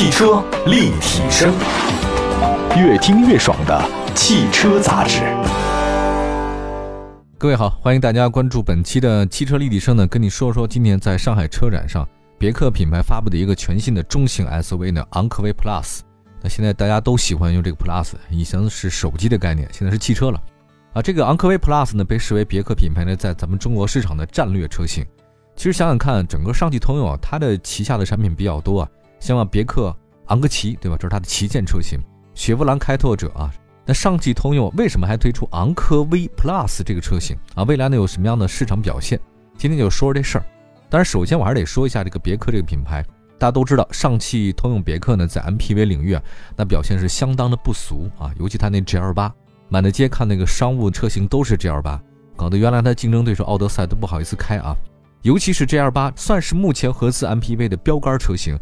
汽车立体声，越听越爽的汽车杂志。各位好，欢迎大家关注本期的汽车立体声呢，跟你说说今年在上海车展上，别克品牌发布的一个全新的中型 SUV 呢，昂科威 Plus。那现在大家都喜欢用这个 Plus，以前是手机的概念，现在是汽车了。啊，这个昂科威 Plus 呢，被视为别克品牌呢在咱们中国市场的战略车型。其实想想看，整个上汽通用啊，它的旗下的产品比较多啊，像别克昂科旗，对吧？这是它的旗舰车型。雪佛兰开拓者啊，那上汽通用为什么还推出昂科威 Plus 这个车型啊？未来呢有什么样的市场表现？今天就说说这事儿。但是，首先我还是得说一下这个别克这个品牌。大家都知道，上汽通用别克呢在 MPV 领域啊，那表现是相当的不俗啊，尤其它那 GL8，满大街看那个商务车型都是 GL8，搞得原来它竞争对手奥德赛都不好意思开啊。尤其是 GL8 算是目前合资 MPV 的标杆车型，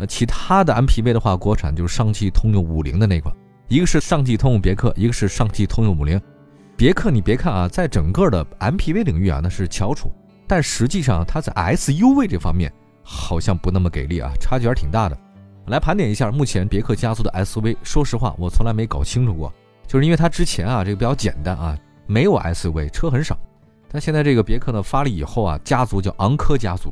呃，其他的 MPV 的话，国产就是上汽通用五菱的那款，一个是上汽通用别克，一个是上汽通用五菱。别克你别看啊，在整个的 MPV 领域啊，那是翘楚，但实际上它在 SUV 这方面好像不那么给力啊，差距还是挺大的。来盘点一下目前别克家族的 SUV，说实话，我从来没搞清楚过，就是因为它之前啊，这个比较简单啊，没有 SUV 车很少。但现在这个别克呢发力以后啊，家族叫昂科家族。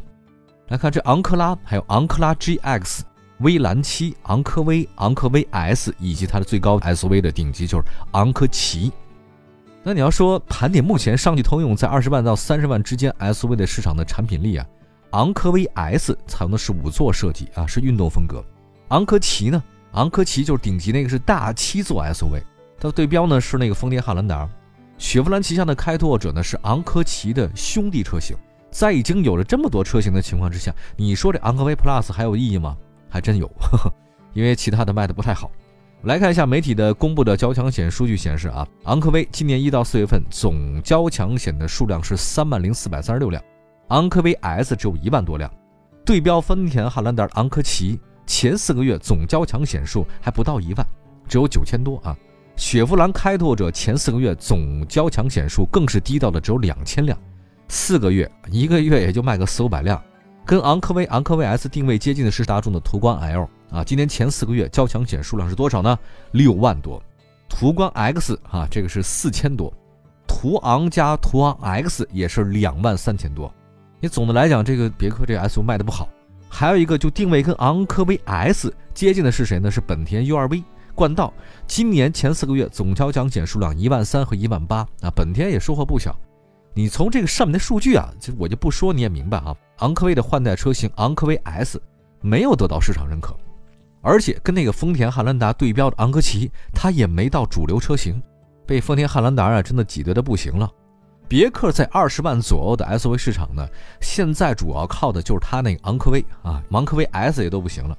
来看这昂克拉，还有昂克拉 GX、威兰七、昂科威、昂科威 S，以及它的最高 SUV 的顶级就是昂科旗。那你要说盘点目前上汽通用在二十万到三十万之间 SUV 的市场的产品力啊，昂科威 S 采用的是五座设计啊，是运动风格。昂科旗呢，昂科旗就是顶级那个是大七座 SUV，它的对标呢是那个丰田汉兰达。雪佛兰旗下的开拓者呢是昂科旗的兄弟车型，在已经有了这么多车型的情况之下，你说这昂科威 Plus 还有意义吗？还真有，呵呵，因为其他的卖的不太好。来看一下媒体的公布的交强险数据显示啊，昂科威今年一到四月份总交强险的数量是三万零四百三十六辆，昂科威 S 只有一万多辆，对标丰田汉兰达昂科旗前四个月总交强险数还不到一万，只有九千多啊。雪佛兰开拓者前四个月总交强险数更是低到了只有两千辆，四个月一个月也就卖个四五百辆。跟昂科威、昂科威 S 定位接近的是大众的途观 L 啊，今年前四个月交强险数量是多少呢？六万多。途观 X 啊，这个是四千多。途昂加途昂 X 也是两万三千多。你总的来讲，这个别克这个 SUV 卖的不好。还有一个就定位跟昂科威 S 接近的是谁呢？是本田 URV。冠道今年前四个月总交强险数量一万三和一万八啊，本田也收获不小。你从这个上面的数据啊，就我就不说你也明白啊。昂科威的换代车型昂科威 S 没有得到市场认可，而且跟那个丰田汉兰达对标的昂科旗，它也没到主流车型，被丰田汉兰达啊真的挤兑的不行了。别克在二十万左右的 SUV 市场呢，现在主要靠的就是它那个昂科威啊，昂科威 S 也都不行了。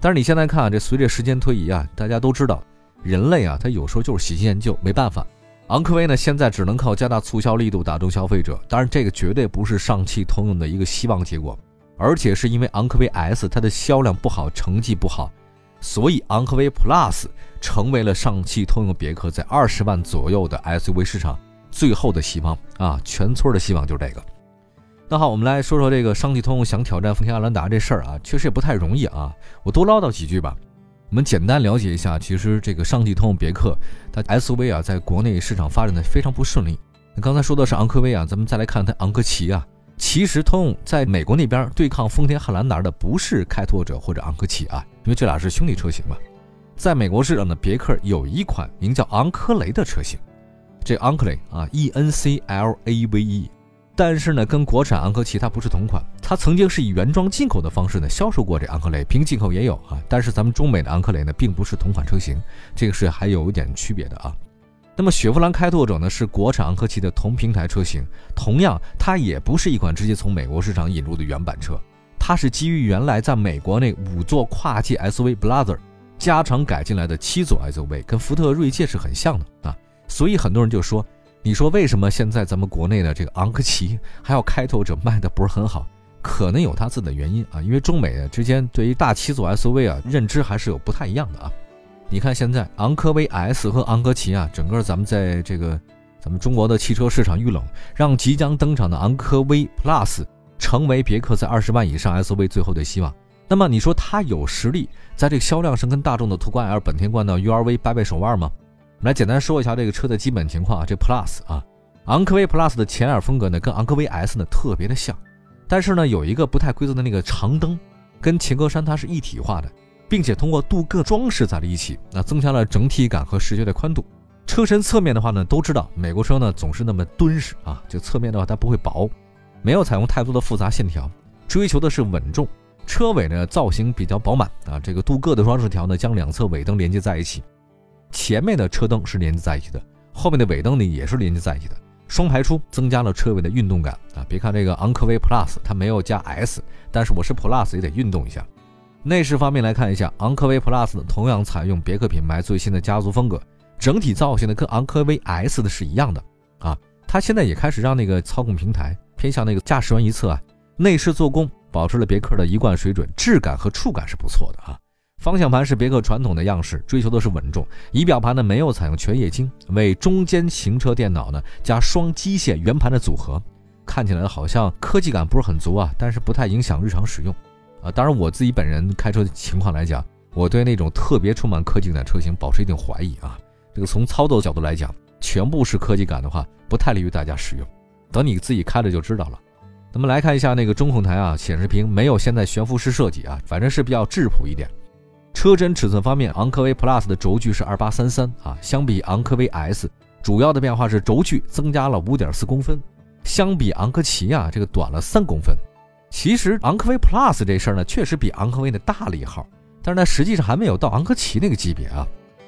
但是你现在看啊，这随着时间推移啊，大家都知道，人类啊，他有时候就是喜新厌旧，没办法。昂科威呢，现在只能靠加大促销力度打动消费者。当然，这个绝对不是上汽通用的一个希望结果，而且是因为昂科威 S 它的销量不好，成绩不好，所以昂科威 Plus 成为了上汽通用别克在二十万左右的 SUV 市场最后的希望啊，全村的希望就是这个。那好，我们来说说这个上汽通用想挑战丰田阿兰达这事儿啊，确实也不太容易啊。我多唠叨几句吧。我们简单了解一下，其实这个上汽通用别克它 SUV 啊，在国内市场发展的非常不顺利。那刚才说的是昂科威啊，咱们再来看它昂科旗啊。其实通用在美国那边对抗丰田汉兰达的不是开拓者或者昂科旗啊，因为这俩是兄弟车型嘛。在美国市场的别克有一款名叫昂科雷的车型，这昂科雷啊，E N C L A V E。但是呢，跟国产昂科旗它不是同款，它曾经是以原装进口的方式呢销售过这昂科雷，凭进口也有啊。但是咱们中美的昂科雷呢，并不是同款车型，这个是还有一点区别的啊。那么雪佛兰开拓者呢，是国产昂科旗的同平台车型，同样它也不是一款直接从美国市场引入的原版车，它是基于原来在美国那五座跨界 SUV Blazer 加长改进来的七座 SUV，跟福特锐界是很像的啊。所以很多人就说。你说为什么现在咱们国内的这个昂科旗还有开拓者卖的不是很好？可能有它自己的原因啊，因为中美之间对于大七座 SUV 啊认知还是有不太一样的啊。你看现在昂科威 S 和昂科旗啊，整个咱们在这个咱们中国的汽车市场遇冷，让即将登场的昂科威 Plus 成为别克在二十万以上 SUV 最后的希望。那么你说它有实力在这个销量上跟大众的途观 L、本田冠道 URV 掰掰手腕吗？我们来简单说一下这个车的基本情况啊。这 Plus 啊，昂科威 Plus 的前脸风格呢跟昂科威 S 呢特别的像，但是呢有一个不太规则的那个长灯，跟前格栅它是一体化的，并且通过镀铬装饰在了一起，那增强了整体感和视觉的宽度。车身侧面的话呢，都知道美国车呢总是那么敦实啊，就侧面的话它不会薄，没有采用太多的复杂线条，追求的是稳重。车尾呢造型比较饱满啊，这个镀铬的装饰条呢将两侧尾灯连接在一起，前面的车灯是连接在一起的，后面的尾灯呢也是连接在一起的，双排出增加了车尾的运动感啊。别看这个昂科威 Plus 它没有加 S，但是我是 Plus 也得运动一下。内饰方面来看一下，昂科威 Plus 同样采用别克品牌最新的家族风格，整体造型呢跟昂科威 S 的是一样的啊。它现在也开始让那个操控平台偏向那个驾驶员一侧啊，内饰做工。保持了别克的一贯水准，质感和触感是不错的啊。方向盘是别克传统的样式，追求的是稳重。仪表盘呢没有采用全液晶，为中间行车电脑呢加双机械圆盘的组合，看起来好像科技感不是很足啊，但是不太影响日常使用啊。当然我自己本人开车的情况来讲，我对那种特别充满科技感的车型保持一定怀疑啊。这个从操作角度来讲，全部是科技感的话，不太利于大家使用。等你自己开了就知道了。咱们来看一下那个中控台啊，显示屏没有现在悬浮式设计啊，反正是比较质朴一点。车身尺寸方面，昂科威 Plus 的轴距是二八三三啊，相比昂科威 S，主要的变化是轴距增加了五点四公分，相比昂科旗啊，这个短了三公分。其实昂科威 Plus 这事儿呢，确实比昂科威的大了一号，但是呢，实际上还没有到昂科旗那个级别啊。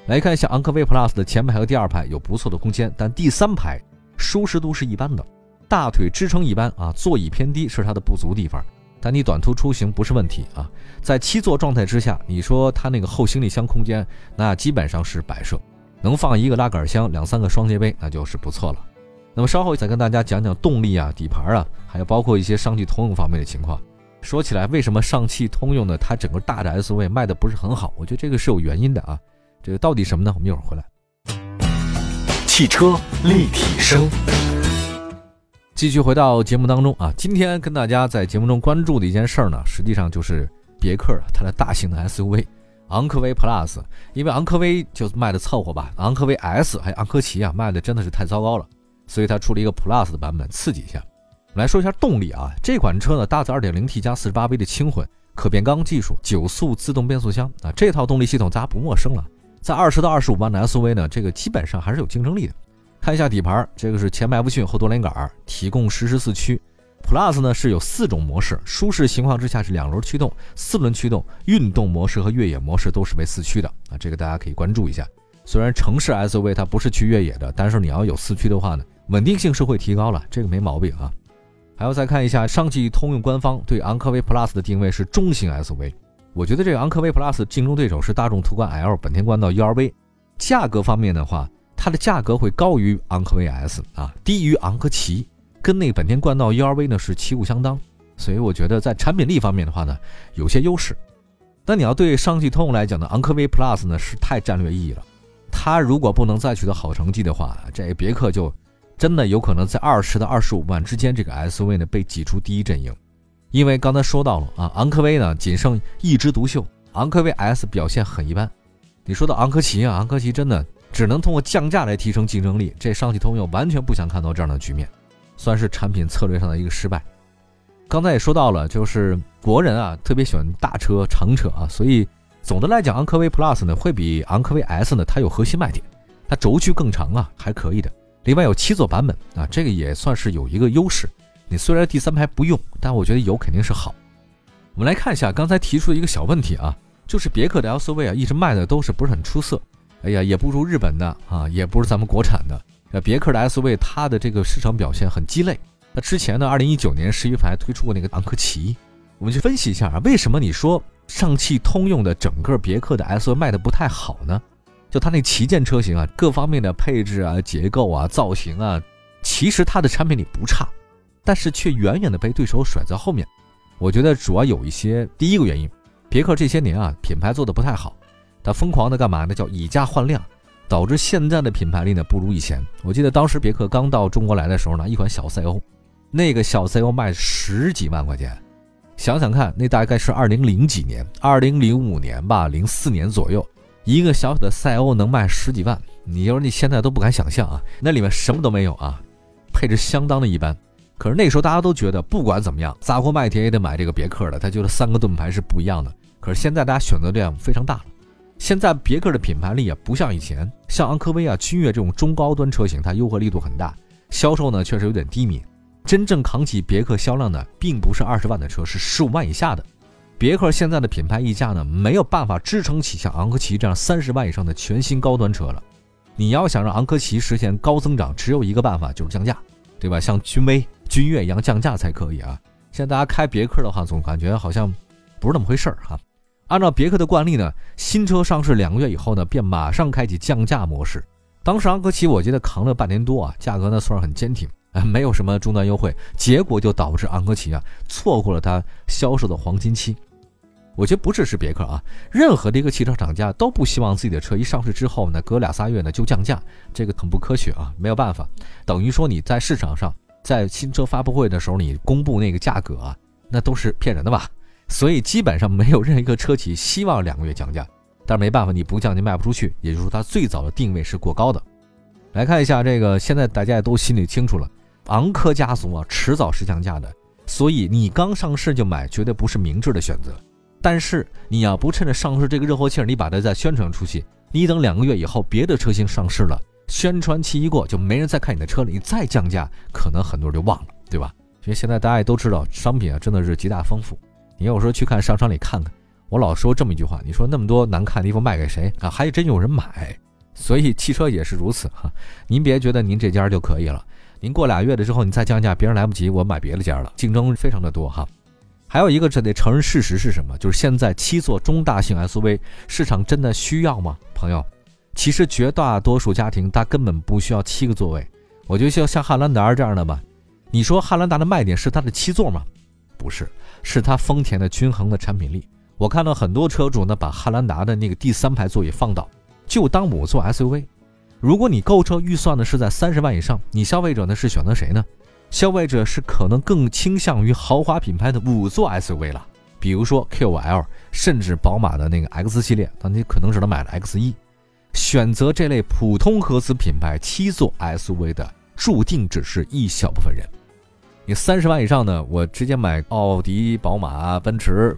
来看一下昂科威 Plus 的前排和第二排有不错的空间，但第三排舒适度是一般的。大腿支撑一般啊，座椅偏低是它的不足地方，但你短途出行不是问题啊。在七座状态之下，你说它那个后行李箱空间，那基本上是摆设，能放一个拉杆箱、两三个双肩背，那就是不错了。那么稍后再跟大家讲讲动力啊、底盘啊，还有包括一些上汽通用方面的情况。说起来，为什么上汽通用的？它整个大的 SUV 卖的不是很好？我觉得这个是有原因的啊。这个到底什么呢？我们一会儿回来。汽车立体声。继续回到节目当中啊，今天跟大家在节目中关注的一件事儿呢，实际上就是别克它的大型的 SUV 昂科威 Plus，因为昂科威就卖的凑合吧，昂科威 S 还有昂科旗啊卖的真的是太糟糕了，所以它出了一个 Plus 的版本刺激一下。我们来说一下动力啊，这款车呢搭载 2.0T 加 48V 的轻混可变缸技术，九速自动变速箱啊，这套动力系统大家不陌生了，在二十到二十五万的 SUV 呢，这个基本上还是有竞争力的。看一下底盘，这个是前麦弗逊后多连杆，提供实时四驱。Plus 呢是有四种模式，舒适情况之下是两轮驱动、四轮驱动，运动模式和越野模式都是为四驱的啊，这个大家可以关注一下。虽然城市 SUV 它不是去越野的，但是你要有四驱的话呢，稳定性是会提高了，这个没毛病啊。还要再看一下上汽通用官方对昂科威 Plus 的定位是中型 SUV，我觉得这个昂科威 Plus 竞争对手是大众途观 L、本田冠道 URV，价格方面的话。它的价格会高于昂科威 S 啊，低于昂科旗，跟那个本田冠道 URV 呢是旗鼓相当，所以我觉得在产品力方面的话呢，有些优势。但你要对上汽通用来讲呢，昂科威 Plus 呢是太战略意义了。它如果不能再取得好成绩的话，这别克就真的有可能在二十到二十五万之间这个 SUV 呢被挤出第一阵营。因为刚才说到了啊，昂科威呢仅剩一枝独秀，昂科威 S 表现很一般。你说到昂科旗啊，昂科旗真的。只能通过降价来提升竞争力，这上汽通用完全不想看到这样的局面，算是产品策略上的一个失败。刚才也说到了，就是国人啊特别喜欢大车长车啊，所以总的来讲，昂科威 Plus 呢会比昂科威 S 呢它有核心卖点，它轴距更长啊，还可以的。另外有七座版本啊，这个也算是有一个优势。你虽然第三排不用，但我觉得有肯定是好。我们来看一下刚才提出的一个小问题啊，就是别克的 LCV 啊一直卖的都是不是很出色。哎呀，也不如日本的啊，也不是咱们国产的。呃，别克的 SUV 它的这个市场表现很鸡肋。那之前呢，二零一九年十一月份还推出过那个昂科旗。我们去分析一下啊，为什么你说上汽通用的整个别克的 SUV 卖的不太好呢？就它那旗舰车型啊，各方面的配置啊、结构啊、造型啊，其实它的产品力不差，但是却远远的被对手甩在后面。我觉得主要有一些，第一个原因，别克这些年啊，品牌做的不太好。他疯狂的干嘛呢？叫以价换量，导致现在的品牌力呢不如以前。我记得当时别克刚到中国来的时候呢，一款小赛欧那个小赛欧卖十几万块钱，想想看，那大概是二零零几年，二零零五年吧，零四年左右，一个小小的赛欧能卖十几万，你要是你现在都不敢想象啊，那里面什么都没有啊，配置相当的一般。可是那时候大家都觉得，不管怎么样，砸锅卖铁也得买这个别克的，他觉得三个盾牌是不一样的。可是现在大家选择量非常大了，现在别克的品牌力啊，不像以前，像昂科威啊、君越这种中高端车型，它优惠力度很大，销售呢确实有点低迷。真正扛起别克销量的，并不是二十万的车，是十五万以下的。别克现在的品牌溢价呢，没有办法支撑起像昂科旗这样三十万以上的全新高端车了。你要想让昂科旗实现高增长，只有一个办法，就是降价，对吧？像君威、君越一样降价才可以啊。现在大家开别克的话，总感觉好像不是那么回事儿哈。按照别克的惯例呢，新车上市两个月以后呢，便马上开启降价模式。当时昂科旗我记得扛了半年多啊，价格呢算是很坚挺。啊，没有什么终端优惠，结果就导致昂科旗啊错过了它销售的黄金期。我觉得不只是别克啊，任何的一个汽车厂家都不希望自己的车一上市之后呢，隔俩仨月呢就降价，这个很不科学啊。没有办法，等于说你在市场上，在新车发布会的时候你公布那个价格啊，那都是骗人的吧？所以基本上没有任何一个车企希望两个月降价。但是没办法，你不降就卖不出去，也就是说它最早的定位是过高的。来看一下这个，现在大家也都心里清楚了。昂科家族啊，迟早是降价的，所以你刚上市就买，绝对不是明智的选择。但是你要不趁着上市这个热乎气儿，你把它再宣传出去，你等两个月以后别的车型上市了，宣传期一过，就没人再看你的车了，你再降价，可能很多人就忘了，对吧？因为现在大家也都知道，商品啊真的是极大丰富。你有时候去看商场里看看，我老说这么一句话，你说那么多难看的衣服卖给谁啊？还真有人买。所以汽车也是如此哈，您别觉得您这家就可以了。您过俩月了之后，你再降价，别人来不及，我买别的家了，竞争非常的多哈。还有一个，这得承认事实是什么？就是现在七座中大型 SUV 市场真的需要吗？朋友，其实绝大多数家庭它根本不需要七个座位。我觉得像像汉兰达这样的吧，你说汉兰达的卖点是它的七座吗？不是，是它丰田的均衡的产品力。我看到很多车主呢，把汉兰达的那个第三排座椅放倒，就当五座 SUV。如果你购车预算呢是在三十万以上，你消费者呢是选择谁呢？消费者是可能更倾向于豪华品牌的五座 SUV 了，比如说 Q5L，甚至宝马的那个 X 系列，那你可能只能买了 X1。选择这类普通合资品牌七座 SUV 的，注定只是一小部分人。你三十万以上呢，我直接买奥迪、宝马、奔驰，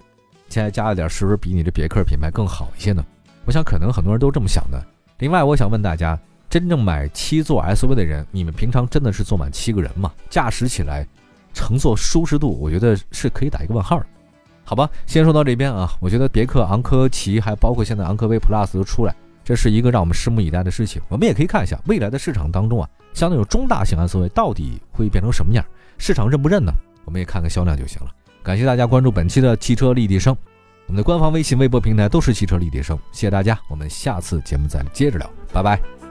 现在加了点，是不是比你这别克品牌更好一些呢？我想可能很多人都这么想的。另外，我想问大家。真正买七座 SUV 的人，你们平常真的是坐满七个人吗？驾驶起来，乘坐舒适度，我觉得是可以打一个问号，好吧？先说到这边啊，我觉得别克昂科旗，还包括现在昂科威 Plus 都出来，这是一个让我们拭目以待的事情。我们也可以看一下未来的市场当中啊，像那种中大型 SUV 到底会变成什么样，市场认不认呢？我们也看看销量就行了。感谢大家关注本期的汽车立体声，我们的官方微信、微博平台都是汽车立体声，谢谢大家，我们下次节目再接着聊，拜拜。